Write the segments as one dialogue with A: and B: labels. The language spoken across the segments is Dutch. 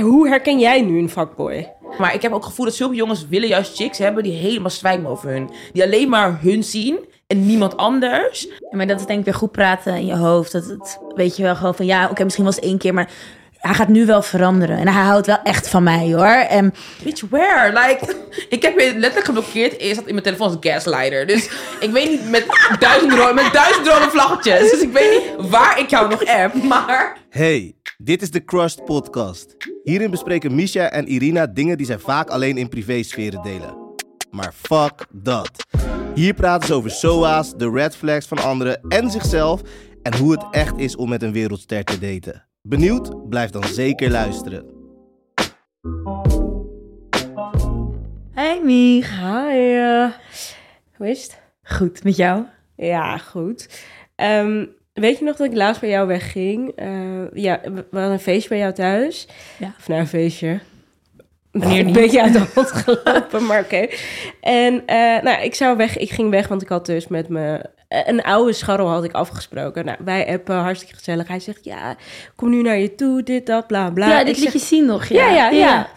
A: hoe herken jij nu een fuckboy?
B: Maar ik heb ook het gevoel dat zulke jongens willen juist chicks hebben die helemaal zwijgen over hun. Die alleen maar hun zien en niemand anders.
C: Ja, maar dat is denk ik weer goed praten in je hoofd. Dat het, weet je wel, gewoon van ja, oké, misschien was het één keer, maar hij gaat nu wel veranderen. En hij houdt wel echt van mij hoor. En
B: Bitch, where? Like, ik heb je letterlijk geblokkeerd. Eerst had in mijn telefoon als gaslighter. Dus ik weet niet, met duizend, rode, met duizend rode vlaggetjes. Dus ik weet niet waar ik jou nog app, maar...
D: Hey, dit is de Crushed Podcast. Hierin bespreken Misha en Irina dingen die zij vaak alleen in privésferen delen. Maar fuck dat. Hier praten ze over SOA's, de red flags van anderen en zichzelf en hoe het echt is om met een wereldster te daten. Benieuwd? Blijf dan zeker luisteren.
C: hey Mich.
A: Hi. hoe is het?
C: Goed, met jou?
A: Ja, goed. Ehm, weet je nog dat ik laatst bij jou wegging? Eh, ja, we hadden een feestje bij jou thuis.
C: Ja.
A: Of nou, een feestje.
C: Wanneer
A: Een beetje uit de hand gelopen, maar oké. En eh, nou, ik zou weg. Ik ging weg, want ik had dus met me een oude scharrel had ik afgesproken. Nou, wij appen hartstikke gezellig. Hij zegt, ja, kom nu naar je toe, dit, dat, bla, bla.
C: Ja,
A: Ik
C: dit
A: zeg,
C: liet je zien nog.
A: ja, ja, ja.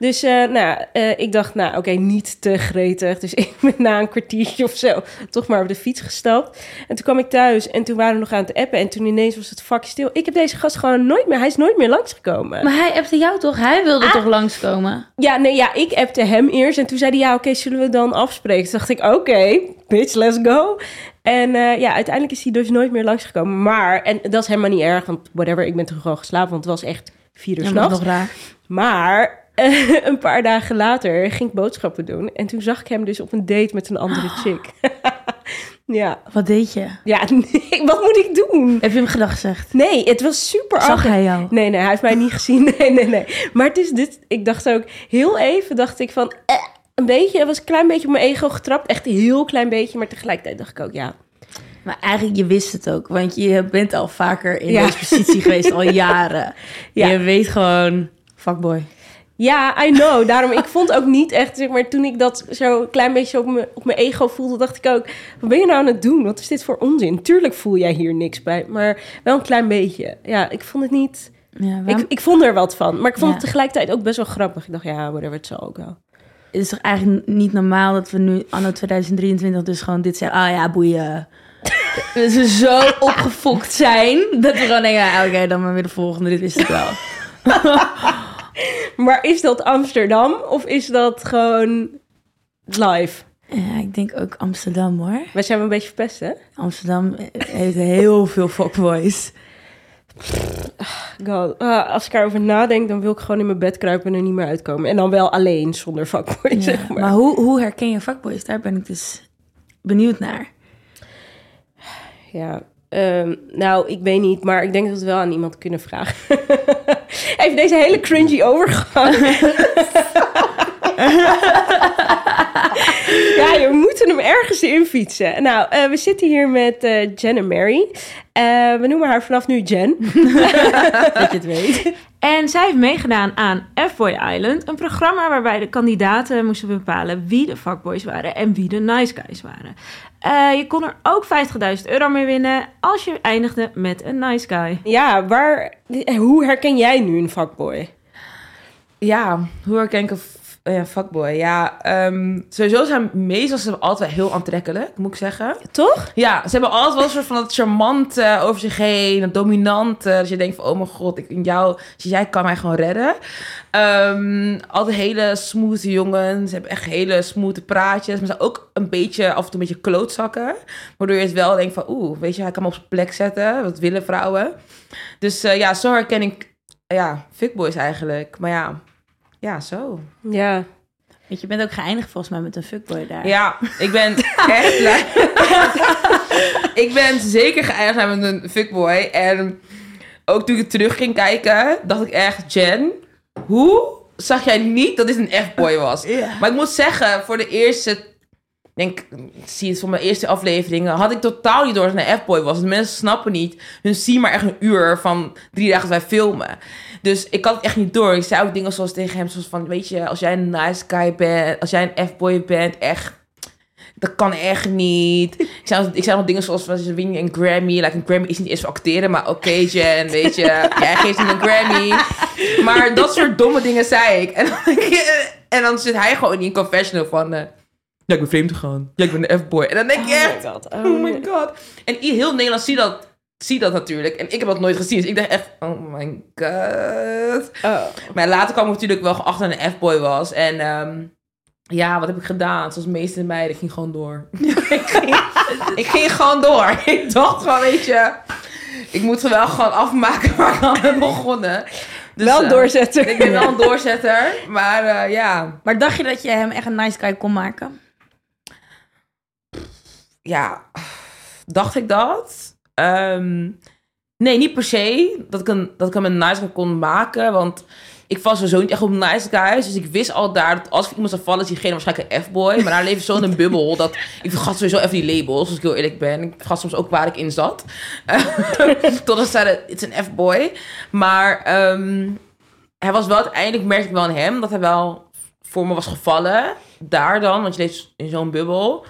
A: Dus eh, nou, eh, ik dacht, nou oké, niet te gretig. Dus ik ben na een kwartiertje of zo toch maar op de fiets gestapt. En toen kwam ik thuis en toen waren we nog aan het appen. En toen ineens was het vakje stil. Ik heb deze gast gewoon nooit meer, hij is nooit meer langsgekomen.
C: Maar hij appte jou toch? Hij wilde
A: Ah.
C: toch langskomen?
A: Ja, nee, ja, ik appte hem eerst. En toen zei hij, ja, oké, zullen we dan afspreken? Toen dacht ik, oké, bitch, let's go. En eh, ja, uiteindelijk is hij dus nooit meer langsgekomen. Maar, en dat is helemaal niet erg, want whatever, ik ben toch gewoon geslapen. Want het was echt vier uur s'nachts.
C: nog raar.
A: Maar een paar dagen later ging ik boodschappen doen. En toen zag ik hem dus op een date met een andere chick. ja.
C: Wat deed je?
A: Ja, nee, wat moet ik doen?
C: Heb je hem gedag gezegd?
A: Nee, het was super
C: Zag hij jou?
A: Nee, nee, hij heeft mij niet gezien. Nee, nee, nee. Maar het is dit. Ik dacht ook heel even, dacht ik van. eh, een beetje, het was een klein beetje op mijn ego getrapt. Echt een heel klein beetje. Maar tegelijkertijd dacht ik ook, ja.
C: Maar eigenlijk, je wist het ook. Want je bent al vaker in
A: Ja.
C: deze positie geweest, al jaren.
A: Ja.
C: Je weet gewoon, fuckboy.
A: Ja, I know. Daarom, ik vond ook niet echt, zeg maar, toen ik dat zo een klein beetje op mijn, op mijn ego voelde, dacht ik ook, wat ben je nou aan het doen? Wat is dit voor onzin? Tuurlijk voel jij hier niks bij, maar wel een klein beetje. Ja, ik vond het niet,
C: Ja, waarom-
A: ik, ik vond er wat van. Maar ik vond
C: Ja.
A: het tegelijkertijd ook best wel grappig. Ik dacht, ja, whatever, het zal ook wel.
C: Het is toch eigenlijk niet normaal dat we nu, anno 2023, dus gewoon dit zeggen. Ah ja, boeien. dat we zo opgefokt zijn, dat we gewoon denken, ah, oké, dan maar weer de volgende, dit is het wel.
A: Maar is dat Amsterdam of is dat gewoon live?
C: Ja, ik denk ook Amsterdam hoor.
A: Wij zijn wel een beetje verpest, hè?
C: Amsterdam heeft heel veel fuckboys.
A: God, ah, als ik erover nadenk, dan wil ik gewoon in mijn bed kruipen en er niet meer uitkomen. En dan wel alleen, zonder
C: Ja,
A: zeg maar.
C: maar hoe, hoe herken je fuckboys? Daar ben ik dus benieuwd naar.
A: Ja, ehm, nou, ik weet niet, maar ik denk dat we het wel aan iemand kunnen vragen. Even deze hele cringy overgang. ja, je moeten hem ergens in fietsen. Nou, eh, we zitten hier met eh, Jen en Mary. Eh, we noemen haar vanaf nu Jen. dat je het weet. En zij heeft meegedaan aan F-Boy Island. Een programma waarbij de kandidaten moesten bepalen wie de fuckboys waren en wie de nice guys waren. Eh, je kon er ook 50.000 euro mee winnen als je eindigde met een nice guy. Ja, waar, hoe herken jij nu een fuckboy?
B: Ja, hoe herken ik een f- ja, fuckboy? Ja, ehm, sowieso zijn meestal ze altijd heel aantrekkelijk, moet ik zeggen.
A: Toch?
B: Ja, ze hebben altijd wel een soort van dat charmante over zich heen, dat dominante. Dat je denkt van, oh mijn god, ik, in jou, jij kan mij gewoon redden. Ehm, altijd hele smooth jongens. Ze hebben echt hele smooth praatjes. Maar ze zijn ook een beetje, af en toe een beetje klootzakken. Waardoor je het wel denkt van, oeh, weet je, hij kan me op zijn plek zetten. Wat willen vrouwen. Dus eh, ja, zo herken ik, ja, fuckboys eigenlijk. Maar ja, ja, zo.
A: Ja.
C: Weet je, je bent ook geëindigd volgens mij met een fuckboy daar.
B: Ja, ik ben echt blij. ik ben zeker geëindigd met een fuckboy. En ook toen ik het terug ging kijken, dacht ik echt, Jen, hoe zag jij niet dat dit een F-boy was?
C: Ja.
B: Maar ik moet zeggen, voor de eerste, denk, zie van mijn eerste afleveringen, had ik totaal niet door dat een F-boy was. Want mensen snappen niet, hun zien maar echt een uur van drie dagen dat wij filmen. Dus ik had het echt niet door. Ik zei ook dingen zoals tegen hem, zoals van, weet je, als jij een nice guy bent, als jij een F-boy bent, echt dat kan echt niet. Ik zei, ik zei nog dingen zoals, ze win je een Grammy. Like, een Grammy is niet eens voor acteren, maar oké, Jen, weet je. Jij geeft hem een Grammy. Maar dat soort domme dingen zei ik. En en dan zit hij gewoon in een confessional van... ja, ik ben vreemd gegaan. Ja, ik ben een F-boy. En dan denk je echt...
A: god.
B: Oh my god. En heel Nederland ziet dat, ziet dat natuurlijk. En ik heb dat nooit gezien. Dus ik dacht echt, oh my god.
A: Oh.
B: Maar later kwam ik natuurlijk wel achter dat een F-boy was. En ehm, ja, wat heb ik gedaan? Zoals de meeste meiden, ik ging gewoon door. ik, ging, ik ging gewoon door. Ik dacht gewoon, weet je... Ik moet er wel gewoon afmaken waar ik aan ben begonnen. Dus,
A: wel
B: eh,
A: doorzetten.
B: Ik ben wel een doorzetter. Maar eh, ja,
C: Maar dacht je dat je hem echt een nice guy kon maken?
B: Ja, dacht ik dat? Ehm, nee, niet per se dat ik, een, dat ik hem een nice guy kon maken. Want ik was sowieso niet echt op nice guys. Dus ik wist al daar dat als ik iemand zou vallen, is diegene waarschijnlijk een F-boy. Maar daar in een bubbel dat ik vergat sowieso even die labels, als ik heel eerlijk ben. Ik vergat soms ook waar ik in zat. Totdat ze zeiden, het is een F-boy. Maar ehm, hij was wel uiteindelijk, merkte ik wel aan hem, dat hij wel voor me was gevallen. Daar dan, want je leeft in zo'n bubbel.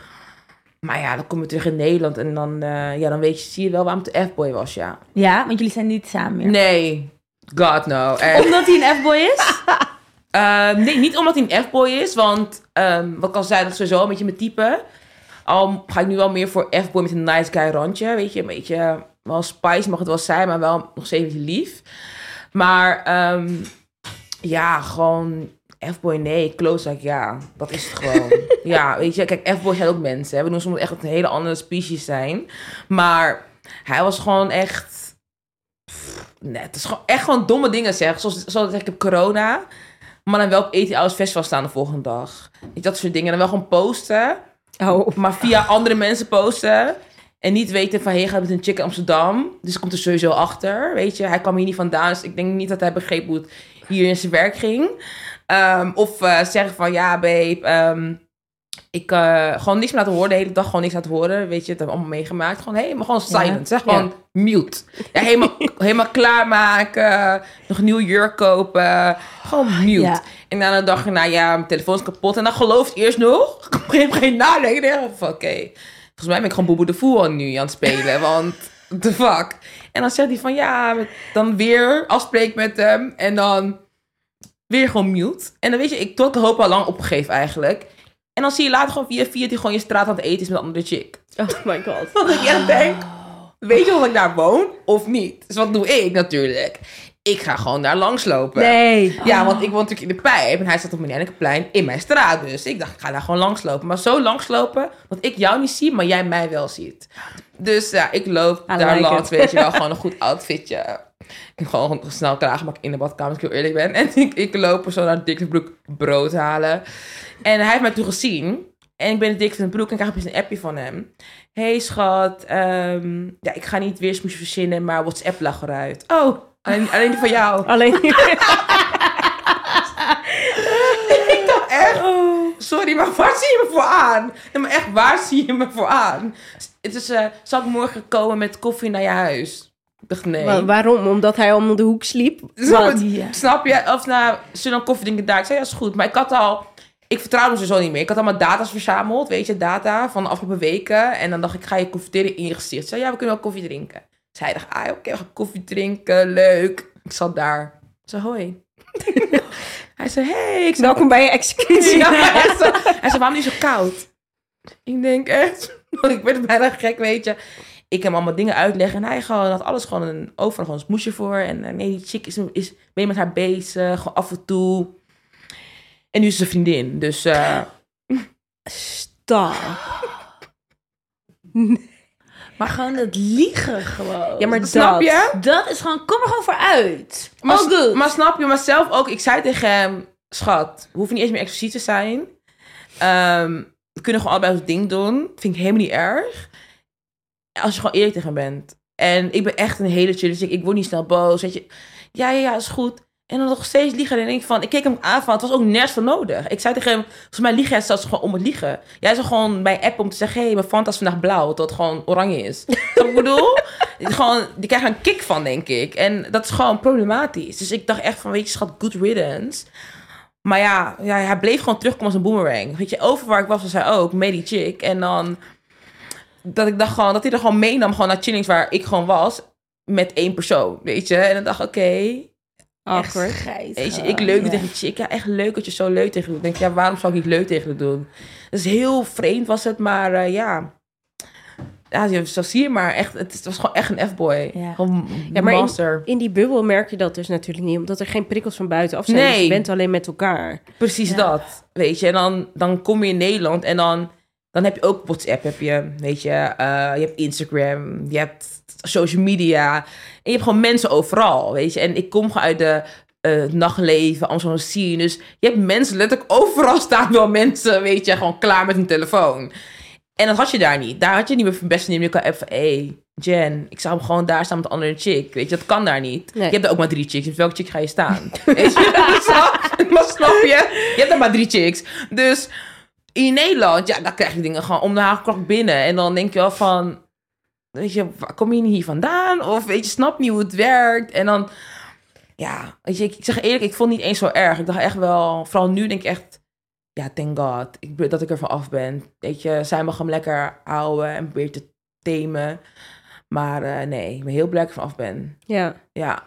B: Maar ja, dan kom je terug in Nederland en dan, eh, ja, dan weet je, zie je wel waarom het een F-boy was, ja.
C: Ja, want jullie zijn niet samen meer.
B: Nee, god no. Echt.
C: Omdat hij een F-boy is?
B: Ehm, nee, niet omdat hij een F-boy is, want ehm, wat ik al zei, dat is sowieso een beetje mijn type. Al ga ik nu wel meer voor F-boy met een nice guy randje, weet je, een beetje, wel spice mag het wel zijn, maar wel nog steeds lief. Maar ehm, ja, gewoon F-boy nee, close like ja, dat is het gewoon. ja, weet je, kijk, F-boys zijn ook mensen, hè. we doen soms echt een hele andere species zijn. Maar hij was gewoon echt Nee, het is gewoon echt gewoon domme dingen zeg. Zoals, zoals ik heb corona. Maar dan wel op ETL's festival staan de volgende dag. Je, Dat soort dingen. Dan wel gewoon posten.
A: Oh.
B: Maar via andere mensen posten. En niet weten van, hey, je gaat met een chick in Amsterdam. Dus komt er sowieso achter, weet je. Hij kwam hier niet vandaan. Dus ik denk niet dat hij begreep hoe het hier in zijn werk ging. Ehm, of eh, zeggen van, ja, babe... ehm, ik uh, gewoon niks meer laten horen, de hele dag gewoon niks laten horen. Weet je, het hebben we allemaal meegemaakt. Gewoon helemaal gewoon silent. Zeg gewoon mute. Ja, helemaal, helemaal klaarmaken. Nog een nieuw jurk kopen. Gewoon mute. En dan een dag erna, ja, mijn telefoon is kapot. En dan gelooft eerst nog. Ik moment geen nadenken. Oké. volgens mij ben ik gewoon Boeboe de Fool nu aan het spelen. Want, the fuck. En dan zegt hij van, ja, dan weer afspreek met hem. En dan weer gewoon mute. En dan weet je, ik tot de hoop al lang opgegeven eigenlijk. En dan zie je later gewoon via via die gewoon je straat aan het eten is met een andere chick.
A: Oh my god.
B: Dat ik echt denk, weet je of ik daar woon of niet? Dus wat doe ik natuurlijk? Ik ga gewoon daar langslopen.
A: Nee.
B: Ja, want ik woon natuurlijk in de Pijp en hij staat op mijn plein in mijn straat. Dus ik dacht, ik ga daar gewoon langslopen. Maar zo langslopen dat ik jou niet zie, maar jij mij wel ziet. Dus ja, ik loop daar
A: like
B: langs,
A: it.
B: weet je wel, gewoon een goed outfitje. Ik heb gewoon snel klaar maar ik in de badkamer, als ik heel eerlijk ben. En ik, ik loop zo naar Dikke Broek brood halen. En hij heeft mij toen gezien. En ik ben in Dikke van de Broek en ik krijg opeens een appje van hem. hey, schat, ehm, ja, ik ga niet weer smoesje verzinnen, maar WhatsApp lag eruit. Oh, alleen, alleen die van jou.
A: Alleen.
B: Ik dacht echt, sorry, maar waar zie je me voor aan? Nee, maar echt, waar zie je me voor aan? Het is, eh, zal ik morgen komen met koffie naar je huis? Ik dacht, nee.
A: Wa- waarom? Omdat hij om de hoek sliep?
B: Snap? Snap je? Of nou, zullen we dan koffie drinken daar? Ik zei, ja, is goed. Maar ik had al... Ik vertrouwde ze zo niet meer. Ik had allemaal data's verzameld, weet je, data van de afgelopen weken. En dan dacht ik, ga je koffieteren in je gezicht? Zei, ja, we kunnen wel koffie drinken. Dus hij dacht, ah, oké, we gaan koffie drinken, leuk. Ik zat daar. Ik zei, hoi. hij zei, hey. Ik zei,
A: Welkom bij je executie.
B: ja, hij, zei, hij zei, waarom niet zo koud? Ik denk echt, ik werd bijna gek, weet je. Ik hem allemaal dingen uitleggen en hij gewoon, had alles gewoon een, overal gewoon een smoesje voor. En eh, nee, die chick is, is ben je met haar bezig, gewoon af en toe. En nu is ze vriendin, dus eh,
A: Stop.
C: Maar gewoon het liegen gewoon.
A: Ja, maar
B: snap
A: dat.
B: je?
C: Dat is gewoon, kom er gewoon voor uit.
B: Maar,
C: oh, good.
B: maar snap je, maar zelf ook, ik zei tegen hem, schat, we hoeven niet eens meer expliciet te zijn. Ehm, we kunnen gewoon allebei ons ding doen. Vind ik helemaal niet erg. Als je gewoon eerlijk tegen bent. En ik ben echt een hele chille chick. Ik word niet snel boos. Weet je. Ja, ja, ja, is goed. En dan nog steeds liegen. En denk ik van, ik keek hem aan van, het was ook nergens voor nodig. Ik zei tegen hem, volgens mij lieg jij zelfs gewoon om het liegen. Jij zou gewoon bij app om te zeggen, hé, hey, mijn Fanta is vandaag blauw, tot het gewoon oranje is. Wat ik bedoel? gewoon, die krijgen een kick van, denk ik. En dat is gewoon problematisch. Dus ik dacht echt van, weet je, schat, good riddance. Maar ja, ja, hij bleef gewoon terugkomen als een boomerang. Weet je, over waar ik was, was hij ook, met die chick. En dan, dat ik dacht gewoon, dat hij er gewoon meenam, gewoon naar chillings waar ik gewoon was, met één persoon, weet je. En dan dacht ik, oké,
A: Awkward.
C: Scheid
B: weet je, ik leuk
C: ja.
B: tegen die chick. Ja, echt leuk dat je zo leuk tegen doet. denk ik, ja, waarom zou ik niet leuk tegen doen? Dus heel vreemd was het, maar eh, ja... Ja, zo zie je maar. Echt, het, was gewoon echt een F-boy.
C: Ja.
B: Gewoon
A: Ja, maar in-
B: master.
A: In die bubbel merk je dat dus natuurlijk niet, omdat er geen prikkels van buitenaf zijn. Dus
B: Nee.
A: je bent alleen met elkaar.
B: Precies
C: Ja.
B: dat, weet je. En dan, dan kom je in Nederland en dan, dan heb je ook WhatsApp, heb je, weet je. eh, je hebt Instagram, je hebt social media. En je hebt gewoon mensen overal, weet je. En ik kom gewoon uit de eh, het nachtleven, Amsterdam scene. Dus je hebt mensen, letterlijk overal staan wel mensen, weet je, gewoon klaar met een telefoon. En dat had je daar niet. Daar had je niet meer van best niet meer kan app van, hey, Jen, ik zou hem gewoon daar staan met een andere chick. Weet je, dat kan daar niet.
A: Nee.
B: Je hebt er ook maar drie chicks. Dus welke chick ga je staan? Weet je? Maar snap je? Je hebt er maar drie chicks. Dus in Nederland, ja, dan krijg je dingen gewoon om de haagklok binnen. En dan denk je wel van, weet je, waar kom je hier vandaan? Of weet je, snap niet hoe het werkt. En dan, ja, weet je, ik, ik zeg eerlijk, ik vond het niet eens zo erg. Ik dacht echt wel, vooral nu denk ik echt, ja, thank God, ik, dat ik er van af ben. Weet je, zij mag hem lekker houden en probeert te themen. Maar eh, nee, ik ben heel blij dat ik er van af ben.
A: Ja,
B: Ja,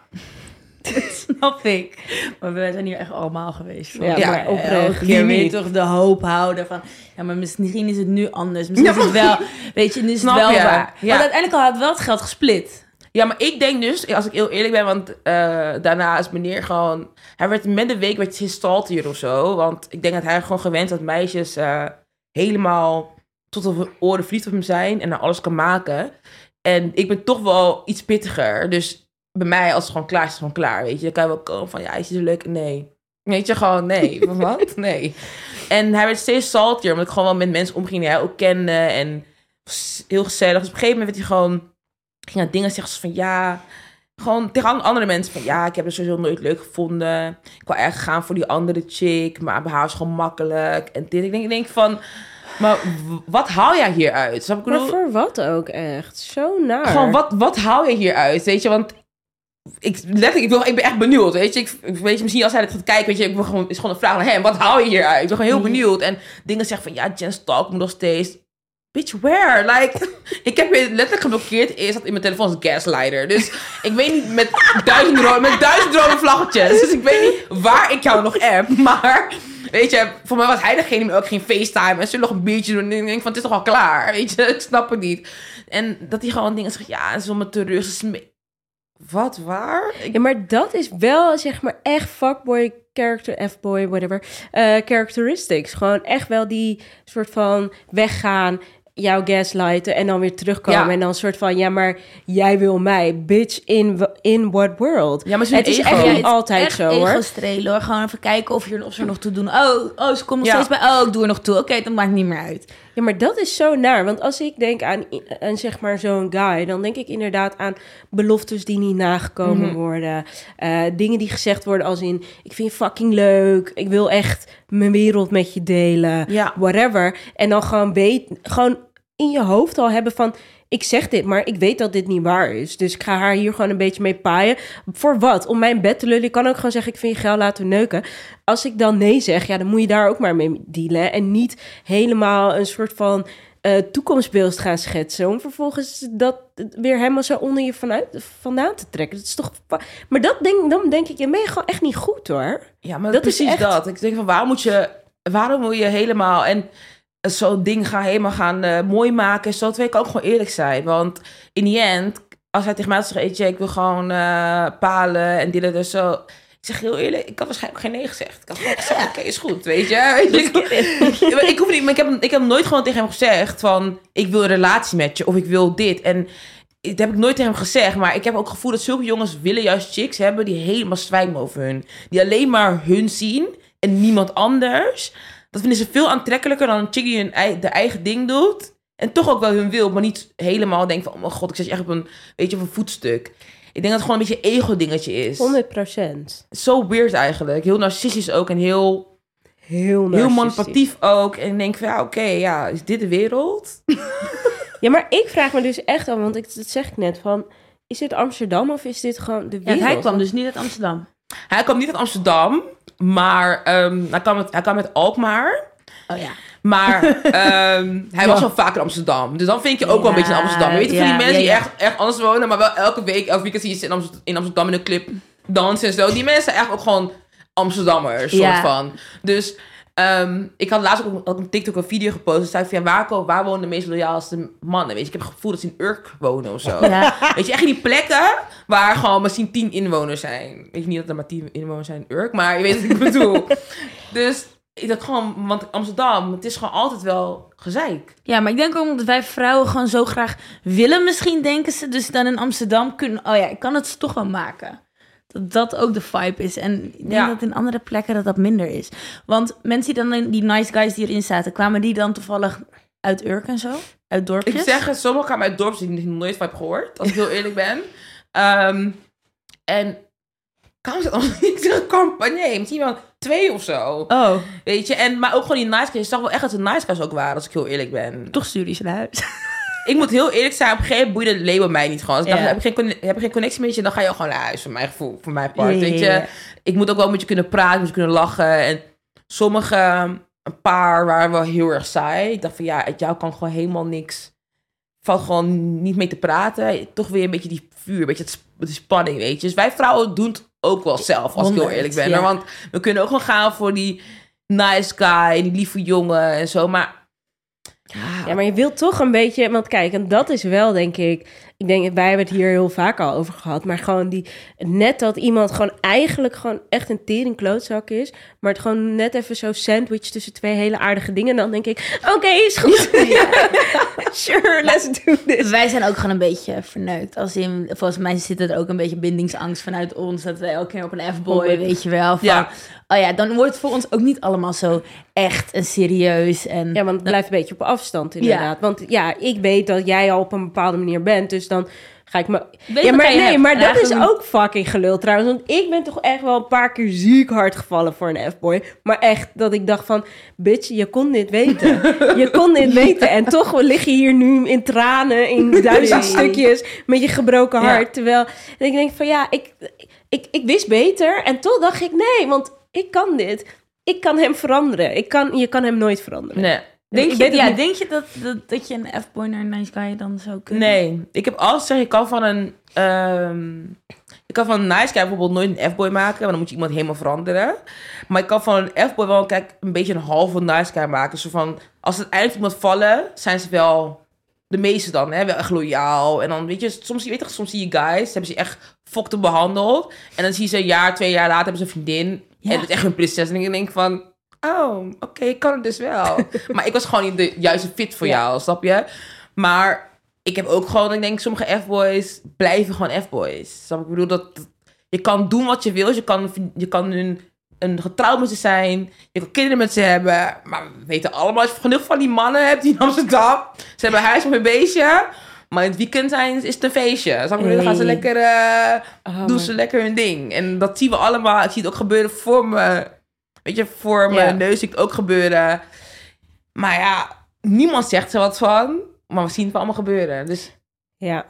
C: Snap ik. Maar we zijn hier echt allemaal geweest. Van,
A: Ja,
B: Ja,
A: maar oprecht.
C: Keer weer toch de hoop houden van... Ja, maar misschien is het nu anders. Misschien is het wel... Weet je, nu is het wel
B: je?
C: waar.
B: Ja.
C: Want uiteindelijk had wel het geld gesplit.
B: Ja, maar ik denk dus, als ik heel eerlijk ben, want eh, daarna is meneer gewoon... Hij werd met de week werd hij gestald hier of zo. Want ik denk dat hij gewoon gewend dat meisjes eh, helemaal tot op hun oren verliefd op hem zijn en er alles kan maken. En ik ben toch wel iets pittiger. Dus bij mij, als het gewoon klaar is, het gewoon klaar, weet je. Dan kan je wel komen van, ja, is zo leuk? Nee. Weet je, gewoon nee. Van Wat? Nee. En hij werd steeds saltier, omdat ik gewoon wel met mensen omging die hij ook kende. En heel gezellig. Dus op een gegeven moment werd hij gewoon ging aan dingen zeggen van ja, gewoon tegen an- andere mensen van ja, ik heb het sowieso nooit leuk gevonden. Ik wou echt gaan voor die andere chick, maar bij haar is gewoon makkelijk. En dit, ik denk, ik denk van, maar wat haal jij hieruit? Snap ik
A: maar
B: bedoel?
A: voor wat ook echt? Zo naar.
B: Gewoon, wat, wat haal je hieruit? Weet je, want ik, letterlijk, ik, wil, ik ben echt benieuwd, weet je. Ik, weet je, misschien als hij het gaat kijken, weet je, ik wil gewoon, is gewoon een vraag naar hem. Wat haal je hieruit? Ik ben gewoon heel
C: Mhm.
B: benieuwd. En dingen zeggen van, ja, Jen stalkt me nog steeds. Bitch, where? Like, ik heb je letterlijk geblokkeerd. Eerst dat in mijn telefoon als gaslighter. Dus ik weet niet, met duizend, ro met duizend rode vlaggetjes. Dus ik weet niet waar ik jou nog app. Maar, weet je, voor mij was hij degene die me ook geen FaceTime. En zullen nog een biertje doen. En ik denk van, het is toch al klaar? Weet je, ik snap het niet. En dat hij gewoon dingen zegt, ja, ze wil me terug. Ze Wat, waar? Ik-
A: Ja, maar dat is wel zeg maar echt fuckboy character, F-boy, whatever, eh, characteristics. Gewoon echt wel die soort van weggaan, jou gaslighten en dan weer terugkomen.
B: Ja.
A: En dan een soort van, ja, maar jij wil mij, bitch, in, in what world?
B: Ja, maar ze
A: Het is
B: ego.
A: echt niet altijd
C: echt
A: zo, hoor.
C: ego strelen hoor. Gewoon even kijken of, je, of ze er nog toe doen. Oh, oh ze komt nog
B: Ja.
C: steeds bij. Oh, ik doe er nog toe. Oké, dat maakt niet meer uit.
A: Ja, maar dat is zo naar. Want als ik denk aan, aan zeg maar zo'n guy, dan denk ik inderdaad aan beloftes die niet nagekomen
B: Mhm.
A: worden. Eh, dingen die gezegd worden als in, ik vind je fucking leuk. Ik wil echt mijn wereld met je delen.
B: Ja.
A: Whatever. En dan gewoon, weet, gewoon in je hoofd al hebben van, ik zeg dit, maar ik weet dat dit niet waar is. Dus ik ga haar hier gewoon een beetje mee paaien. Voor wat? Om mijn bed te lullen. Ik kan ook gewoon zeggen, ik vind je geil, laten we neuken. Als ik dan nee zeg, ja, dan moet je daar ook maar mee dealen. En niet helemaal een soort van eh toekomstbeeld gaan schetsen. Om vervolgens dat weer helemaal zo onder je vanuit, vandaan te trekken. Dat is toch... Maar dat denk, dan denk ik, je ben je gewoon echt niet goed hoor.
B: Ja, maar
A: Dat is
B: is precies
A: echt-
B: dat. Ik denk van, waarom moet je... Waarom wil je helemaal... En zo'n ding gaan helemaal gaan eh, mooi maken. Zo twee kan ook gewoon eerlijk zijn. Want in die end, als hij tegen mij. Weet je, ik wil gewoon eh, palen en dit en dat zo... Ik zeg heel eerlijk, ik had waarschijnlijk geen nee gezegd. Ik had gewoon gezegd, oké, is goed, weet je. Weet je ik, ik, hoef niet, maar ik, heb, ik heb nooit gewoon tegen hem gezegd van... Ik wil een relatie met je of ik wil dit. En dat heb ik nooit tegen hem gezegd. Maar ik heb ook het gevoel dat zulke jongens willen juist chicks hebben... die helemaal zwijgen over hun. Die alleen maar hun zien en niemand anders. Dat vinden ze veel aantrekkelijker dan een chick die hun ei- de eigen ding doet. En toch ook wel hun wil, maar niet helemaal denkt van... Oh mijn god, ik zet je echt op een, weet je, op een voetstuk. Ik denk dat het gewoon een beetje ego-dingetje is.
A: 100 procent.
B: Zo weird eigenlijk. Heel narcistisch ook en heel,
A: Heel
B: heel manipulatief ook. En ik denk van, ja, oké, ja, is dit de wereld?
A: Ja, maar ik vraag me dus echt af, want ik, dat zeg ik net, van... Is dit Amsterdam of is dit gewoon de
C: Ja,
A: wereld?
C: hij kwam dus niet uit Amsterdam.
B: Hij kwam niet uit Amsterdam. Maar ehm, hij, kwam met, hij kwam met Alkmaar.
C: Oh ja.
B: Maar ehm, hij was wel vaak in Amsterdam. Dus dan vind je ook wel een beetje in Amsterdam. Je weet je, van die mensen
C: ja,
B: die echt, echt anders wonen, maar wel elke week, elke weekend zie je ze in Amsterdam, in Amsterdam in een club dansen en zo. Die mensen zijn echt ook gewoon Amsterdammers, soort
C: Ja.
B: van. Dus ehm, ik had laatst ook op TikTok een video gepost. En zei van, ja, waar, waar wonen de meest loyaalste mannen? Weet je, ik heb het gevoel dat ze in Urk wonen of zo.
C: Ja.
B: Weet je, echt in die plekken waar gewoon misschien tien inwoners zijn. Weet je niet dat er maar tien inwoners zijn in Urk, maar je weet wat ik bedoel. dus ik dacht gewoon, want Amsterdam, het is gewoon altijd wel gezeik.
C: Ja, maar ik denk ook omdat wij vrouwen gewoon zo graag willen misschien, denken ze. Dus dan in Amsterdam kunnen... Oh ja, ik kan het toch wel maken. Dat ook de vibe is. En ik denk
B: Ja.
C: dat in andere plekken dat dat minder is. Want mensen die dan, in- die nice guys die erin zaten... kwamen die dan toevallig uit Urk en zo? Uit dorpjes?
B: Ik zeg, sommigen gaan uit het dorp die ik nooit van heb gehoord, als ik heel eerlijk ben. Ehm, en kan ze dan niet zeggen campagne? Misschien wel twee of zo.
C: Oh,
B: Weet je, en, maar ook gewoon die nice guys. Je zag wel echt dat ze nice guys ook waren, als ik heel eerlijk ben.
C: toch stuur die ze naar huis.
B: Ik moet heel eerlijk zijn, op een gegeven moment boeide het label mij niet gewoon. Als ik dacht, heb ik, geen, conne- heb ik geen connectie met je, dan ga je gewoon naar huis, voor mijn gevoel, voor mijn part, weet je. Ik moet ook wel met je kunnen praten, met je kunnen lachen. En sommige, een paar waren wel heel erg saai. Ik dacht van, ja, uit jou kan gewoon helemaal niks. Valt gewoon niet mee te praten. Toch weer een beetje die vuur, een beetje de spanning, weet je. Dus wij vrouwen doen het ook wel zelf, als ik heel eerlijk ben.
C: ja.
B: Want we kunnen ook gewoon gaan voor die nice guy, die lieve jongen en zo. Maar
A: Ja, maar je wilt toch een beetje... Want kijk, en dat is wel, denk ik... Ik denk, wij hebben het hier heel vaak al over gehad. Maar gewoon die... Net dat iemand gewoon eigenlijk gewoon echt een tering klootzak is. Maar het gewoon net even zo sandwich tussen twee hele aardige dingen. En dan denk ik, oké, is goed. sure, let's do this.
C: Wij zijn ook gewoon een beetje verneukt. Als in, volgens mij zit er ook een beetje bindingsangst vanuit ons. Dat we elke keer op een F-boy, weet je wel. Van,
B: Ja.
C: Oh ja, dan wordt het voor ons ook niet allemaal zo echt en serieus. En,
A: Ja, want het blijft een beetje op afstand inderdaad. Want ja, ik weet dat jij al op een bepaalde manier bent. Dus dan ga ik me...
C: Weet
A: ja, maar nee,
C: hebt.
A: maar
C: En
A: dat is ook fucking gelul trouwens. Want ik ben toch echt wel een paar keer ziek hard gevallen voor een F-boy. Maar echt dat ik dacht van... Bitch, je kon dit weten. je kon dit weten. En toch lig je hier nu in tranen, in duizend
C: Nee.
A: stukjes... met je gebroken
B: Ja.
A: hart. Terwijl ik denk van ja, ik, ik, ik wist beter. En toch dacht ik nee, want ik kan dit. Ik kan hem veranderen. Ik kan, je kan hem nooit veranderen.
B: nee.
C: Denk
A: Ik
C: je, ja,
A: niet.
C: denk je dat, dat, dat je een F-boy naar een nice guy dan zou kunnen?
B: Nee, ik heb altijd gezegd, ik kan van een... ehm, ik kan van een nice guy bijvoorbeeld nooit een F-boy maken, want dan moet je iemand helemaal veranderen. Maar ik kan van een F-boy wel kijk, een beetje een halve nice guy maken. Zo van, als het eindelijk iemand vallen, zijn ze wel... De meeste dan, hè, wel echt loyaal. En dan, weet je, soms, je weet toch, soms zie je guys, hebben ze echt fokte behandeld. En dan zie je ze een jaar, twee jaar later hebben ze een vriendin.
C: Ja.
B: En het is echt een prinses. En ik denk van, oh, oké, ik kan het dus wel. maar ik was gewoon niet de juiste fit voor
A: Ja.
B: jou, snap je? Maar ik heb ook gewoon, ik denk, sommige F-boys blijven gewoon F-boys. Snap? Ik bedoel, dat, je kan doen wat je wil. Je kan, je kan een, een getrouwd met ze zijn. Je kan kinderen met ze hebben. Maar we weten allemaal, als je genoeg van die mannen hebt die in Amsterdam. Ze hebben huis op een beestje. Maar in het weekend zijn, is het een feestje. Dan gaan ze lekker,
A: Oh,
B: doen ze lekker hun ding. En dat zien we allemaal. Ik zie het ook gebeuren voor me. Weet je, voor mijn neus zie ik het ook gebeuren. Maar ja, niemand zegt er wat van. Maar we zien het wel allemaal gebeuren. Dus
A: Ja.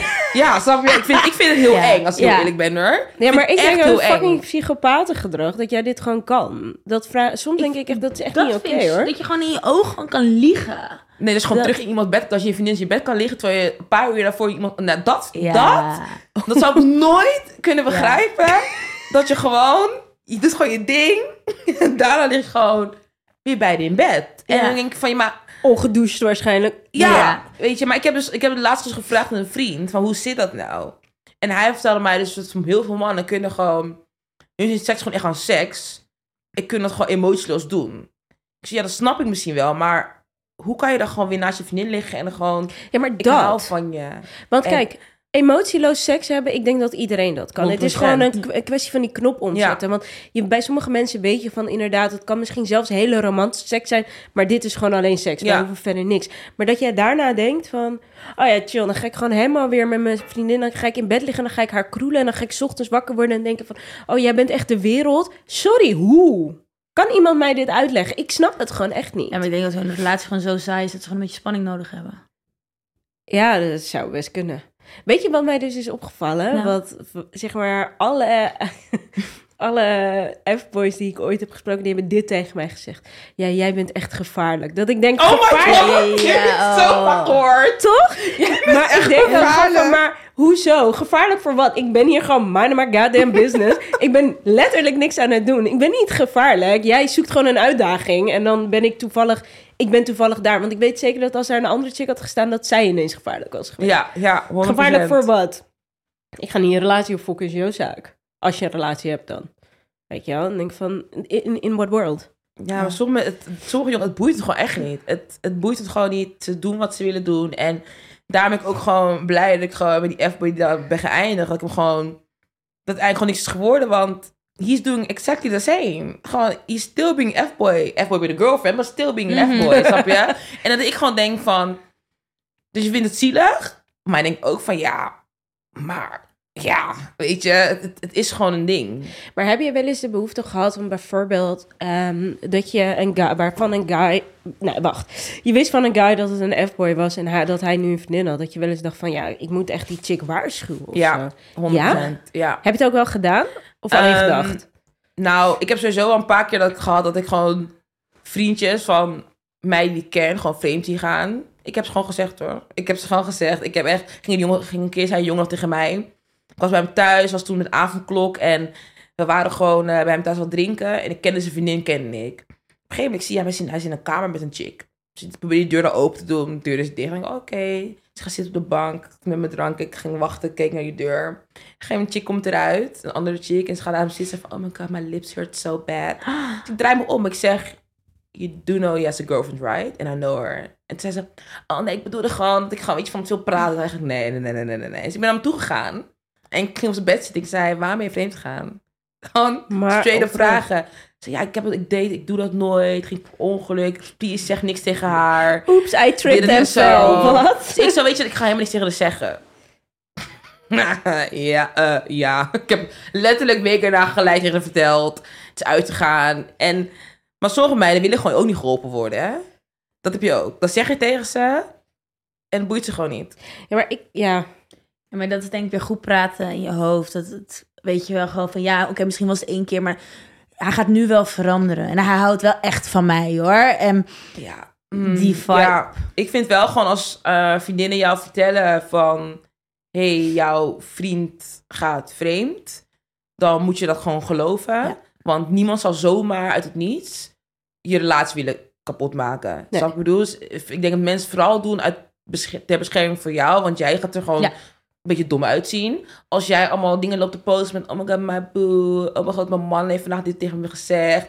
B: ja, snap je? Ik vind, ik vind het heel
C: Ja.
B: eng, als ik heel
A: Ja.
B: eerlijk ben hoor.
A: Ja, maar ik denk dat
B: heel
A: het fucking
B: eng.
A: psychopatengedrag, dat jij dit gewoon kan. Dat vra- Soms denk ik echt, dat is echt
C: Dat
A: niet oké hoor.
C: Dat je gewoon in je ogen gewoon kan liegen.
B: Nee, dus gewoon
C: Dat-
B: terug in iemands bed. Als je vriendin in je bed kan liggen, terwijl je een paar uur daarvoor iemand... Nou, dat,
C: Ja.
B: dat, dat zou ik nooit kunnen begrijpen. Dat je gewoon, je doet gewoon je ding. En daarna lig je gewoon weer bij in bed. En
C: Ja.
B: dan denk ik van, je maar
A: Ongedoucht waarschijnlijk.
B: Ja,
C: Ja.
B: weet je, maar ik heb, dus, ik heb het laatst dus gevraagd aan een vriend, van hoe zit dat nou? En hij vertelde mij dus dat heel veel mannen kunnen gewoon, hun is seks gewoon echt aan seks. Ik kun dat gewoon emotieloos doen. Ik zei, ja, dat snap ik misschien wel, maar hoe kan je dan gewoon weer naast je vriendin liggen en dan gewoon,
A: Ja, maar
B: ik hou
A: dat.
B: van je.
A: Want
B: En-
A: kijk, emotieloos seks hebben, ik denk dat iedereen dat kan. Het is
B: 100%.
A: gewoon een, kwestie van die knop omzetten. Want je, bij sommige mensen weet je van inderdaad, het kan misschien zelfs hele romantische seks zijn, maar dit is gewoon alleen seks.
B: Ja.
A: Hoeven verder niks. Maar dat jij daarna denkt van, oh ja, chill, dan ga ik gewoon helemaal weer met mijn vriendin, dan ga ik in bed liggen, dan ga ik haar kroelen en dan ga ik 's ochtends wakker worden en denken van, oh jij bent echt de wereld. Sorry, hoe? Kan iemand mij dit uitleggen? Ik snap het gewoon echt niet.
C: Ja, maar ik denk dat hun relatie gewoon zo saai is dat ze gewoon een beetje spanning nodig hebben.
A: Ja, dat zou best kunnen. Weet je wat mij dus is opgevallen?
C: Nou.
A: Wat, zeg maar, alle, alle F-boys die ik ooit heb gesproken, die hebben dit tegen mij gezegd. Ja, jij bent echt gevaarlijk. Dat ik denk,
B: Oh my
A: gevaarlijk?
B: god,
C: Ja,
B: je hebt het zo
C: oh.
B: gehoord.
A: Toch? maar ik denk dan maar hoezo? Gevaarlijk voor wat? Ik ben hier gewoon minding my goddamn business. ik ben letterlijk niks aan het doen. Ik ben niet gevaarlijk. Jij zoekt gewoon een uitdaging. En dan ben ik toevallig, ik ben toevallig daar. Want ik weet zeker dat als er een andere chick had gestaan, dat zij ineens gevaarlijk was geweest.
B: Ja, ja, 100%.
A: Gevaarlijk voor wat? Ik ga niet een relatie opfokken, is jouw zaak. Als je een relatie hebt dan. Weet je wel? Dan denk ik van, in, in what world?
B: Ja, maar sommige, het, sommige het boeit het gewoon echt niet. Het, het boeit het gewoon niet. Ze doen wat ze willen doen. En daarom ben ik ook gewoon blij dat ik gewoon met die F-boy die daar ben geëindigd. Dat ik hem gewoon, dat eigenlijk gewoon niks is geworden. Want he's doing exactly the same. Gewoon, he's still being F-boy. F-boy with a girlfriend, but still being an F-boy, snap je? En dat ik gewoon denk van, dus je vindt het zielig. Maar ik denk ook van, ja, maar... Ja, weet je, het, het is gewoon een ding.
A: Maar heb je wel eens de behoefte gehad om bijvoorbeeld ehm, dat je een guy, waarvan een guy, nou wacht, je wist van een guy dat het een F-boy was en hij, dat hij nu een vriendin had, dat je wel eens dacht van ja, ik moet echt die chick waarschuwen of
B: Ja,
A: zo.
B: 100%.
A: Ja?
B: ja.
A: Heb je het ook wel gedaan? Of alleen
B: Ehm,
A: gedacht?
B: Nou, ik heb sowieso al een paar keer dat gehad dat ik gewoon vriendjes van mij die ik ken gewoon vreemd zie gaan. Ik heb ze gewoon gezegd hoor. Ik heb ze gewoon gezegd. Ik heb echt, ging, een jongen, ging een keer zijn jongen tegen mij. Ik was bij hem thuis, was toen met avondklok en we waren gewoon eh, bij hem thuis wat drinken. En ik kende zijn vriendin, kende ik. Op een gegeven moment zie je hem, hij is in een kamer met een chick. Dus ik probeerde die deur dan open te doen, de deur is dicht. Ik denk, oké. Dus ik ga zitten op de bank met mijn drank. Ik ging wachten, keek naar die deur. Op een gegeven moment chick komt eruit, een andere chick. En ze gaat naar hem zitten van, oh my god, my lips hurt so bad. Dus ik draai me om, ik zeg, you do know he has a girlfriend, right? And I know her. En toen zei ze, oh nee, ik bedoelde gewoon dat ik gewoon, je, van veel praten. En eigenlijk, nee, nee, nee, nee, nee, nee. Dus ik ben naar hem toegegaan. En ik ging op zijn bed zitten. Ik zei, waarom ben je vreemd gegaan? Gewoon
A: Maar
B: straight
A: of-
B: vragen. Ik zei, ja, ik heb het, ik deed, ik doe dat nooit. Ging per ongeluk. Please, zeg niks tegen haar.
A: Oeps, I tricked
B: is zo.
A: Wat?
B: Dus ik zo, weet je, ik ga helemaal niks tegen haar zeggen. ja, eh, ja. Ik heb letterlijk weken na geleid tegen haar verteld. Het is uit te gaan. En, maar sommige meiden willen gewoon ook niet geholpen worden, hè? Dat heb je ook. Dan zeg je tegen ze en het boeit ze gewoon niet.
A: Ja, maar ik, ja.
C: Ja, maar dat is denk ik weer goed praten in je hoofd. Dat het, weet je wel, gewoon van ja, oké, misschien was het één keer, maar hij gaat nu wel veranderen. En hij houdt wel echt van mij, hoor. En
B: Ja.
C: die vibe.
B: Ja, ik vind wel gewoon als eh, vriendinnen jou vertellen van... hey, jouw vriend gaat vreemd. Dan moet je dat gewoon geloven.
C: Ja.
B: Want niemand zal zomaar uit het niets je relatie willen kapot maken.
A: Nee.
B: Ik bedoel? Dus ik denk dat mensen vooral doen uit ter bescherming voor jou. Want jij gaat er gewoon
C: Ja.
B: Beetje dom uitzien. Als jij allemaal dingen loopt te posten met... Oh my god, my boo. Oh my god, mijn man heeft vandaag dit tegen me gezegd.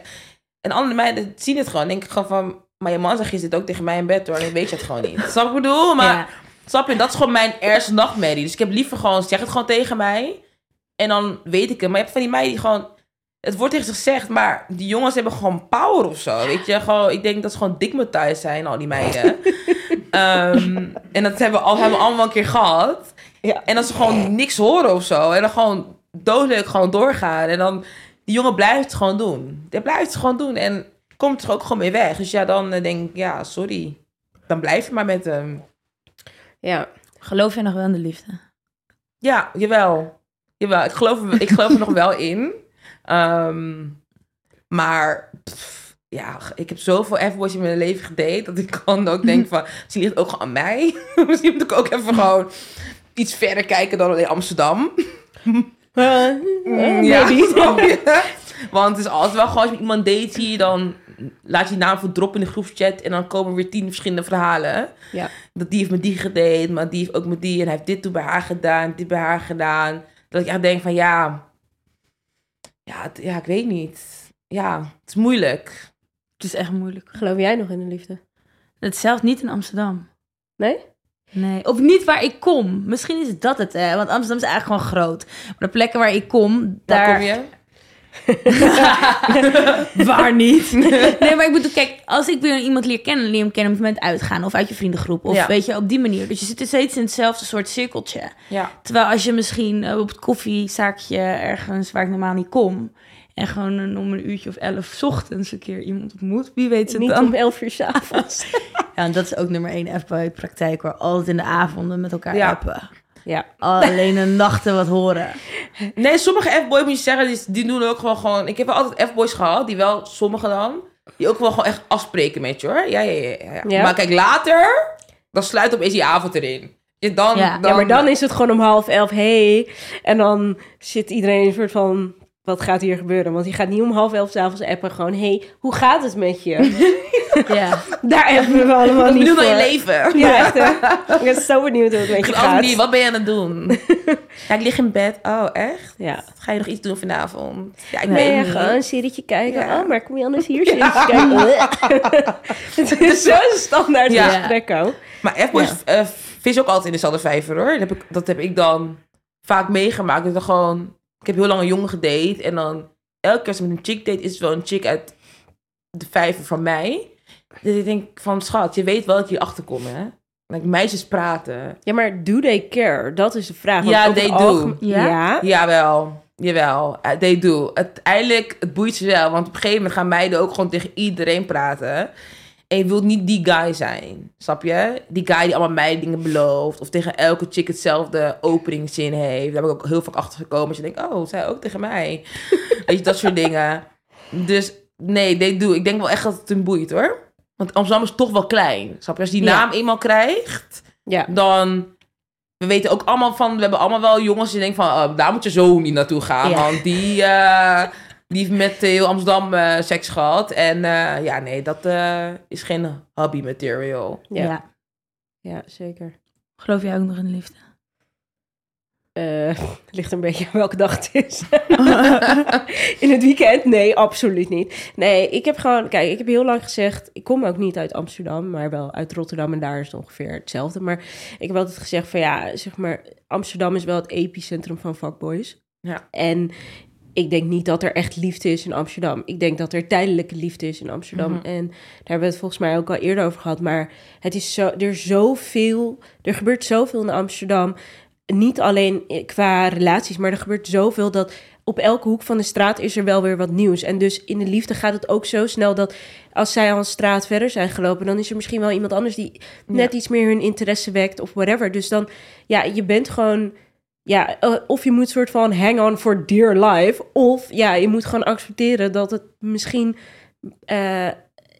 B: En andere meiden zien het gewoon. denk ik gewoon van... Maar je man zegt gisteren dit ook tegen mij in bed hoor. En weet je het gewoon niet. Snap ik bedoel? Maar
C: Ja.
B: snap je? Dat is gewoon mijn eerste nachtmerrie. Dus ik heb liever gewoon... Zeg het gewoon tegen mij. En dan weet ik het. Maar je hebt van die meiden die gewoon... Het wordt tegen zich gezegd, maar die jongens hebben gewoon power of zo. Weet je, gewoon, ik denk dat ze gewoon digmatized zijn, al die meiden. Ehm, en dat hebben we, al, hebben we allemaal een keer gehad.
A: Ja.
B: En dat ze gewoon niks horen of zo. En dan gewoon doodleuk gewoon doorgaan. En dan, die jongen blijft het gewoon doen. Die blijft het gewoon doen. En komt er ook gewoon mee weg. Dus ja, dan eh, denk ik, ja, sorry. Dan blijf je maar met hem.
A: Ja.
C: Geloof je nog wel in de liefde?
B: Ja, jawel. Jawel, ik geloof, er- ik geloof er nog wel in. Ehm, maar pff, ja, ik heb zoveel F-boys in mijn leven gedate... dat ik gewoon ook denk van... Misschien ligt het ook gewoon aan mij. misschien moet ik ook even gewoon iets verder kijken dan alleen Amsterdam. Mm, ja, snap je? Want het is altijd wel gewoon als je met iemand date hier... dan laat je je naam voor droppen in de groepschat... en dan komen weer tien verschillende verhalen.
A: Ja.
B: Dat die heeft met die gedate, maar die heeft ook met die... en hij heeft dit toen bij haar gedaan, dit bij haar gedaan. Dat ik echt denk van ja... Ja, het- ja, ik weet niet. Ja, het is moeilijk.
C: Het is echt moeilijk.
A: Geloof jij nog in de liefde?
C: Het zelfs niet in Amsterdam.
A: Nee?
C: Nee, of niet waar ik kom. Misschien is dat het, hè? Want Amsterdam is eigenlijk gewoon groot. Maar de plekken waar ik kom,
B: Daar kom je.
C: Waar niet? nee, maar ik bedoel, kijk, als ik weer iemand leer kennen, leer hem kennen op het moment uitgaan of uit je vriendengroep. Of
B: Ja.
C: weet je, op die manier. Dus je zit steeds in hetzelfde soort cirkeltje.
B: Ja.
C: Terwijl als je misschien eh, op het koffiezaakje ergens waar ik normaal niet kom. En gewoon een, om een uurtje of elf ochtends een keer iemand ontmoet. Wie weet het
A: Niet
C: dan?
A: om elf uur s'avonds.
C: Ja, en dat is ook nummer één F bij praktijk hoor. Altijd in de avonden met elkaar
B: Ja.
C: appen.
A: Ja.
C: alleen een nachten wat horen.
B: Nee, sommige F-boys moet je zeggen, die, die doen ook gewoon gewoon... Ik heb altijd F-boys gehad, die wel, sommige dan... Die ook wel gewoon echt afspreken met je, hoor. Ja, ja, ja. ja.
A: Ja.
B: Maar kijk, later... Dan sluit opeens die avond erin. Dan,
C: Ja.
B: dan,
A: ja, maar dan is het gewoon om half elf, hey. En dan zit iedereen in een soort van, wat gaat hier gebeuren? Want je gaat niet om half elf s'avonds appen, gewoon, hey, hoe gaat het met je?
C: Ja.
A: Daar hebben we allemaal niet
B: bedoel
A: voor.
B: je leven?
A: Ja, echt, hè? Ik ben zo benieuwd hoe het met je
B: Ik
A: gaat.
B: niet, wat ben je aan het doen? ja, ik lig in bed. Oh, echt?
A: Ja.
B: Ga je nog iets doen vanavond? Ja, ik
A: Nee,
B: weet
A: ja,
B: niet.
A: gewoon een serietje kijken.
B: Ja.
A: Oh, maar kom je anders hier serietje kijken? het is zo'n standaard
B: Ja.
A: gesprek ook.
B: Maar F-boys eh, vissen ook altijd in dezelfde vijver, hoor. Dat heb ik, dat heb ik dan vaak meegemaakt. Dat dan gewoon... Ik heb heel lang een jongen gedate. En dan elke keer als ik met een chick date... is het wel een chick uit de vijver van mij. Dus ik denk van, schat, je weet wel dat je hierachter komt, hè? Like, meisjes praten.
A: Ja, maar do they care? Dat is de vraag.
B: Ja, they do.
A: algemeen-
C: Ja?
A: Ja?
B: Jawel, jawel. Uh, they do. Uiteindelijk, het boeit ze wel. Want op een gegeven moment gaan meiden ook gewoon tegen iedereen praten. En je wilt niet die guy zijn. Snap je? Die guy die allemaal meiden dingen belooft. Of tegen elke chick hetzelfde openingszin heeft. Daar ben ik ook heel vaak achter gekomen. Als je denkt, oh, zij ook tegen mij. Weet je, dat soort dingen. Dus nee, they do. Ik denk wel echt dat het hem boeit hoor. Want Amsterdam is toch wel klein. Snap je? Als je die
A: Ja.
B: naam eenmaal krijgt
A: Ja.
B: dan... We weten ook allemaal van... We hebben allemaal wel jongens die denken van... oh, daar moet je zo niet naartoe gaan.
A: Ja.
B: Want die, eh, die heeft met heel Amsterdam eh, seks gehad. En eh, ja, nee, dat eh, is geen hobby material.
A: Ja.
C: Ja.
A: Ja, zeker.
C: Geloof jij ook nog in de liefde?
A: Eh, ligt een beetje aan welke dag het is. In het weekend? Nee, absoluut niet. Nee, ik heb gewoon... Kijk, ik heb heel lang gezegd... Ik kom ook niet uit Amsterdam, maar wel uit Rotterdam. En daar is het ongeveer hetzelfde. Maar ik heb altijd gezegd van ja, zeg maar... Amsterdam is wel het epicentrum van fuckboys.
B: Ja.
A: En ik denk niet dat er echt liefde is in Amsterdam. Ik denk dat er tijdelijke liefde is in Amsterdam.
B: Mhm.
A: En daar hebben we het volgens mij ook al eerder over gehad. Maar het is zo, er is zoveel... Er gebeurt zoveel in Amsterdam niet alleen qua relaties, maar er gebeurt zoveel dat op elke hoek van de straat is er wel weer wat nieuws. En dus in de liefde gaat het ook zo snel dat als zij al een straat verder zijn gelopen, dan is er misschien wel iemand anders die net iets meer hun interesse wekt of whatever. Dus dan, ja, je bent gewoon, ja, eh, of je moet soort van hang on for dear life, of ja, je moet gewoon accepteren dat het misschien eh,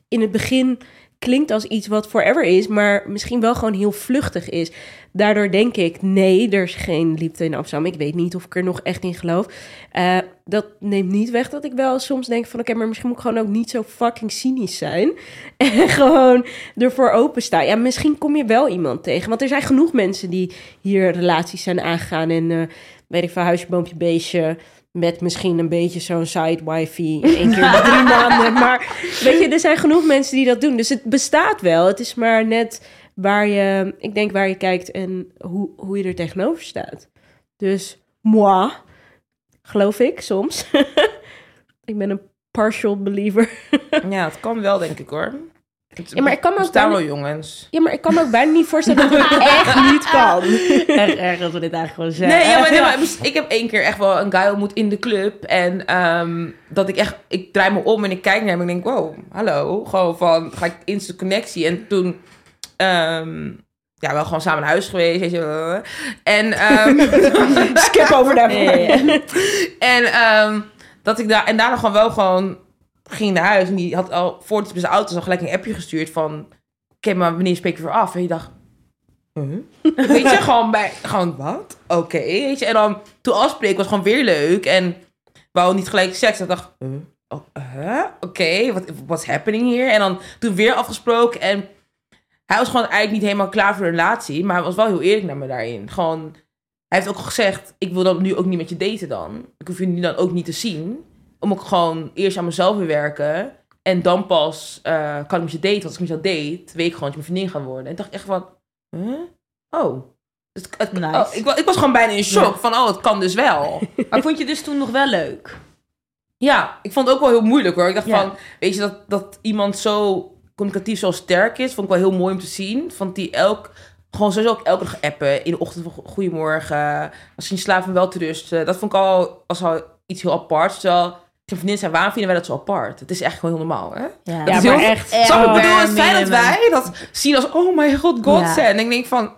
A: in het begin klinkt als iets wat forever is, maar misschien wel gewoon heel vluchtig is. Daardoor denk ik, nee, er is geen liefde in Amsterdam. Ik weet niet of ik er nog echt in geloof. Eh, dat neemt niet weg dat ik wel soms denk van... oké, maar misschien moet ik gewoon ook niet zo fucking cynisch zijn. En gewoon ervoor openstaan. Ja, misschien kom je wel iemand tegen. Want er zijn genoeg mensen die hier relaties zijn aangegaan... en eh, weet ik veel, huisje, boompje, beestje... met misschien een beetje zo'n side wifi... één keer in drie maanden. Maar weet je, er zijn genoeg mensen die dat doen. Dus het bestaat wel. Het is maar net waar je, ik denk waar je kijkt en hoe, hoe je er tegenover staat. Dus moi, geloof ik soms. ik ben een partial believer.
B: Ja, het kan wel, denk ik hoor.
A: Ja, maar ik kan me ook
B: staan
A: bijna-
B: wel jongens.
A: Ja, maar ik kan me ook bijna niet voorstellen dat het echt niet kan.
C: Erg erg dat we dit eigenlijk gewoon zeggen.
B: Nee, ja, maar, nee, maar ik heb één keer echt wel een guy ontmoet in de club. En ehm, dat ik echt, ik draai me om en ik kijk naar hem en ik denk, wow, hallo. Gewoon van, ga ik instant connectie. En toen, ehm, ja, wel gewoon samen naar huis geweest. Weet je, en, ehm,
A: Skip over daarvan.
B: en ehm, dat ik daar, en daarna gewoon wel gewoon ging naar huis. En die had al, voordat hij bij zijn auto al gelijk een appje gestuurd van, oké, maar wanneer spreek je weer af? En je dacht, Huh? Weet je, gewoon bij, gewoon wat? Oké, weet je. En dan, toen afspreken was gewoon weer leuk. En wou niet gelijk seks. En ik dacht, huh? Oh, huh? Oké, wat what's happening hier? En dan toen weer afgesproken. En hij was gewoon eigenlijk niet helemaal klaar voor een relatie. Maar hij was wel heel eerlijk naar me daarin. Gewoon, hij heeft ook gezegd, ik wil dan nu ook niet met je daten dan. Ik hoef je nu dan ook niet te zien. Om ook gewoon eerst aan mezelf weer werken. En dan pas eh, kan ik met je daten. Want als ik met jou date, weet ik gewoon dat je mijn vriendin gaat worden. En ik dacht echt van, huh? Oh. Dus het- het-
C: Nice.
B: oh, ik, ik was gewoon bijna in shock
C: Ja.
B: van, oh, het kan dus wel.
C: Maar vond je dus toen nog wel leuk?
B: ja, ik vond het ook wel heel moeilijk hoor. Ik dacht
C: Ja.
B: van, weet je, dat, dat iemand zo communicatief zo sterk is, vond ik wel heel mooi om te zien. Vond die elk, gewoon sowieso ook elke dag appen. In de ochtend van goedemorgen. Je niet slaapt, wel te rusten. Dat vond ik al, als al iets heel apart. Terwijl zijn vriendin zei, waarom vinden wij dat zo apart? Het is echt gewoon heel normaal, hè?
C: Ja,
A: Ja,
B: Het is
A: maar
B: heel-
A: echt.
B: Snap ik bedoel, het
C: bare
B: feit dat wij dat zien als, oh my god, God
C: Ja.
B: zijn. En ik denk van,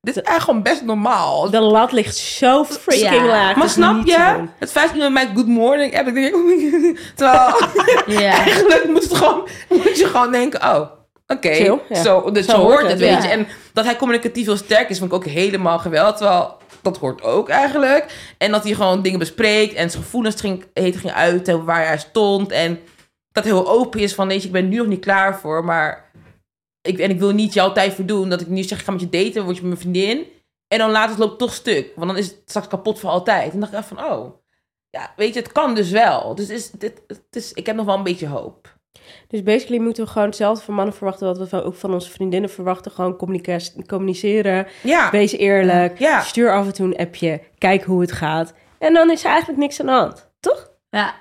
B: Dit is eigenlijk gewoon best normaal.
A: De lat ligt zo freaking
C: Ja.
A: laag.
B: maar
A: is
B: snap je? Het feit dat je met mij good morning hebt, ik denk terwijl
C: Ja.
B: eigenlijk moet, het gewoon, moet je gewoon denken, oh, oké,
A: ja.
B: zo, dus
A: Zo
B: zo
A: hoort
B: het,
A: het,
B: weet je. En dat hij communicatief heel sterk is, vond ik ook helemaal geweldig. Terwijl, dat hoort ook eigenlijk. En dat hij gewoon dingen bespreekt en zijn gevoelens ging, heet, ging uiten, waar hij stond. En dat hij heel open is van, weet je, ik ben nu nog niet klaar voor, maar... Ik, en ik wil niet jouw tijd verdoen, dat ik nu zeg, ik ga met je daten, word je mijn vriendin. En dan later het loopt toch stuk, want dan is het straks kapot voor altijd. En dan dacht ik van, oh, ja, weet je, het kan dus wel. Dus is, dit, het is, ik heb nog wel een beetje hoop.
A: Dus basically moeten we gewoon hetzelfde van mannen verwachten... wat we van- ook van onze vriendinnen verwachten. Gewoon communiceren,
B: Ja,
A: wees eerlijk.
B: Ja.
A: Stuur af en toe een appje, kijk hoe het gaat. En dan is er eigenlijk niks aan de hand, toch?
C: Ja.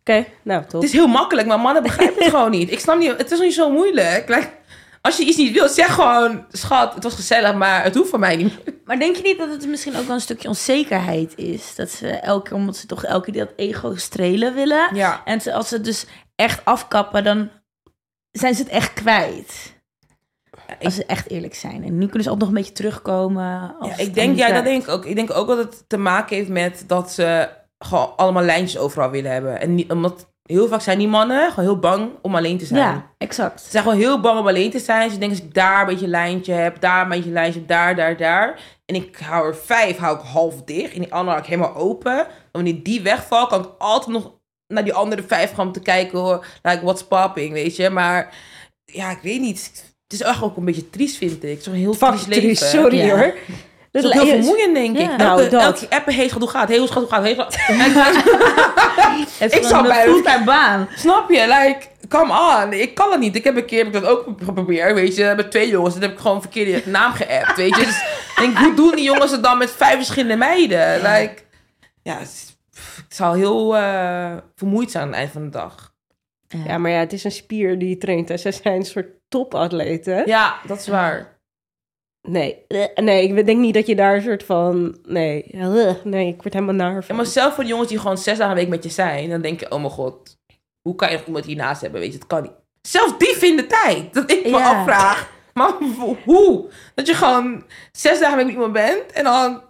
A: Oké, nou, top.
B: het is heel makkelijk, maar mannen begrijpen het gewoon niet. Ik snap niet, het is niet zo moeilijk. Like, als je iets niet wilt, zeg gewoon, schat, het was gezellig, maar het hoeft van mij niet.
C: Maar denk je niet dat het misschien ook wel een stukje onzekerheid is? Dat ze elke keer, omdat ze toch elke keer dat ego strelen willen.
B: Ja.
C: En ze, als ze dus echt afkappen, dan zijn ze het echt kwijt. Als ze echt eerlijk zijn. En nu kunnen ze ook nog een beetje terugkomen. Als
B: Ja,
C: het
B: ik denk, ja, dat denk ik ook. Ik denk ook dat het te maken heeft met dat ze gewoon allemaal lijntjes overal willen hebben. En niet, omdat heel vaak zijn die mannen gewoon heel bang om alleen te zijn.
C: Ja, exact.
B: Ze zijn gewoon heel bang om alleen te zijn. Ze denken als ik daar een beetje een lijntje heb, daar een beetje een lijntje heb, daar, daar, daar. En ik hou er vijf, hou ik half dicht. En die andere hou ik helemaal open. En wanneer die wegvalt, kan ik altijd nog naar die andere vijf gaan om te kijken, hoor. Like, what's popping, weet je. Maar ja, ik weet niet. Het is echt ook een beetje triest, vind ik. Zo'n heel
A: Fuck,
B: triest leven.
A: triest, sorry
C: Ja.
A: hoor.
B: Het is ook heel vermoeiend, denk ik.
A: Nou,
B: Elke,
A: dat.
B: elke appen heet, gaat hoe gaat, heel schat, hoe gaat, heel.
C: Het
B: Ik
C: gewoon
B: bij-
C: een fulltime baan.
B: Snap je? Like, come on. Ik kan het niet. Ik heb een keer heb ik dat ook geprobeerd, weet je. Met twee jongens. En dan heb ik gewoon verkeerde naam geappt, weet je. Dus ik denk, hoe doen die jongens het dan met vijf verschillende meiden? Like, ja, het, is- pff, het zal heel eh, vermoeid zijn aan het eind van de dag.
A: Ja, maar ja, het is een spier die je traint. En zij zijn een soort topatleten.
B: Ja, dat is waar.
A: Nee, eh, nee, ik denk niet dat je daar een soort van... Nee, eh, nee, ik word helemaal naar
B: Ja, maar zelf voor de jongens die gewoon zes dagen een week met je zijn, dan denk je, oh mijn god, hoe kan je nog iemand hiernaast hebben? Weet je, het kan niet. Zelfs die vinden tijd. Dat ik me
C: Ja.
B: afvraag. Maar hoe? Dat je gewoon zes dagen met iemand bent en dan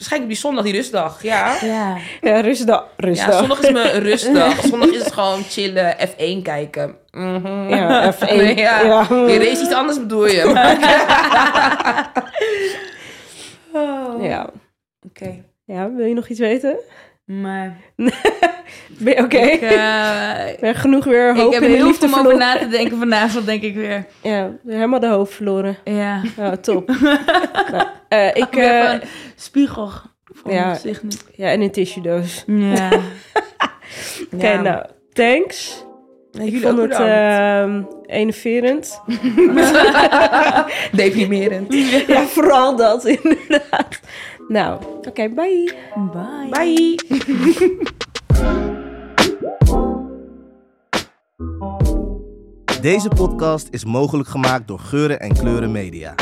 B: waarschijnlijk op die zondag die rustdag. Ja.
C: Ja.
A: Ja, rustdag.
B: Ja,
A: Rustdag.
B: zondag is mijn rustdag. Zondag is het gewoon chillen, F1 kijken. Mhm.
A: Ja, F1.
B: Nee, ja.
A: Ja.
B: Je race iets anders bedoel je.
A: Ja.
B: Oké.
A: ja, wil je nog iets weten?
C: Maar
A: oké?
C: ik, eh,
A: Ben genoeg weer hoop
C: ik heb heel
A: liefde
C: veel om over na te denken vanavond, denk ik weer.
A: Ja, helemaal de hoofd verloren.
C: Ja.
A: Ja, top. nou, eh, ik,
C: heb
A: eh,
C: een spiegel voor
A: ja.
C: mijn gezicht nu.
A: ja, en een tissue doos.
C: Ja.
A: Oké,
B: Ja.
A: nou, thanks. Ik
B: jullie
A: vond het ehm enerverend.
B: Deprimerend.
A: ja, vooral dat, inderdaad. Nou, oké, bye.
C: Bye.
B: Bye.
D: Deze podcast is mogelijk gemaakt door Geuren en Kleuren Media.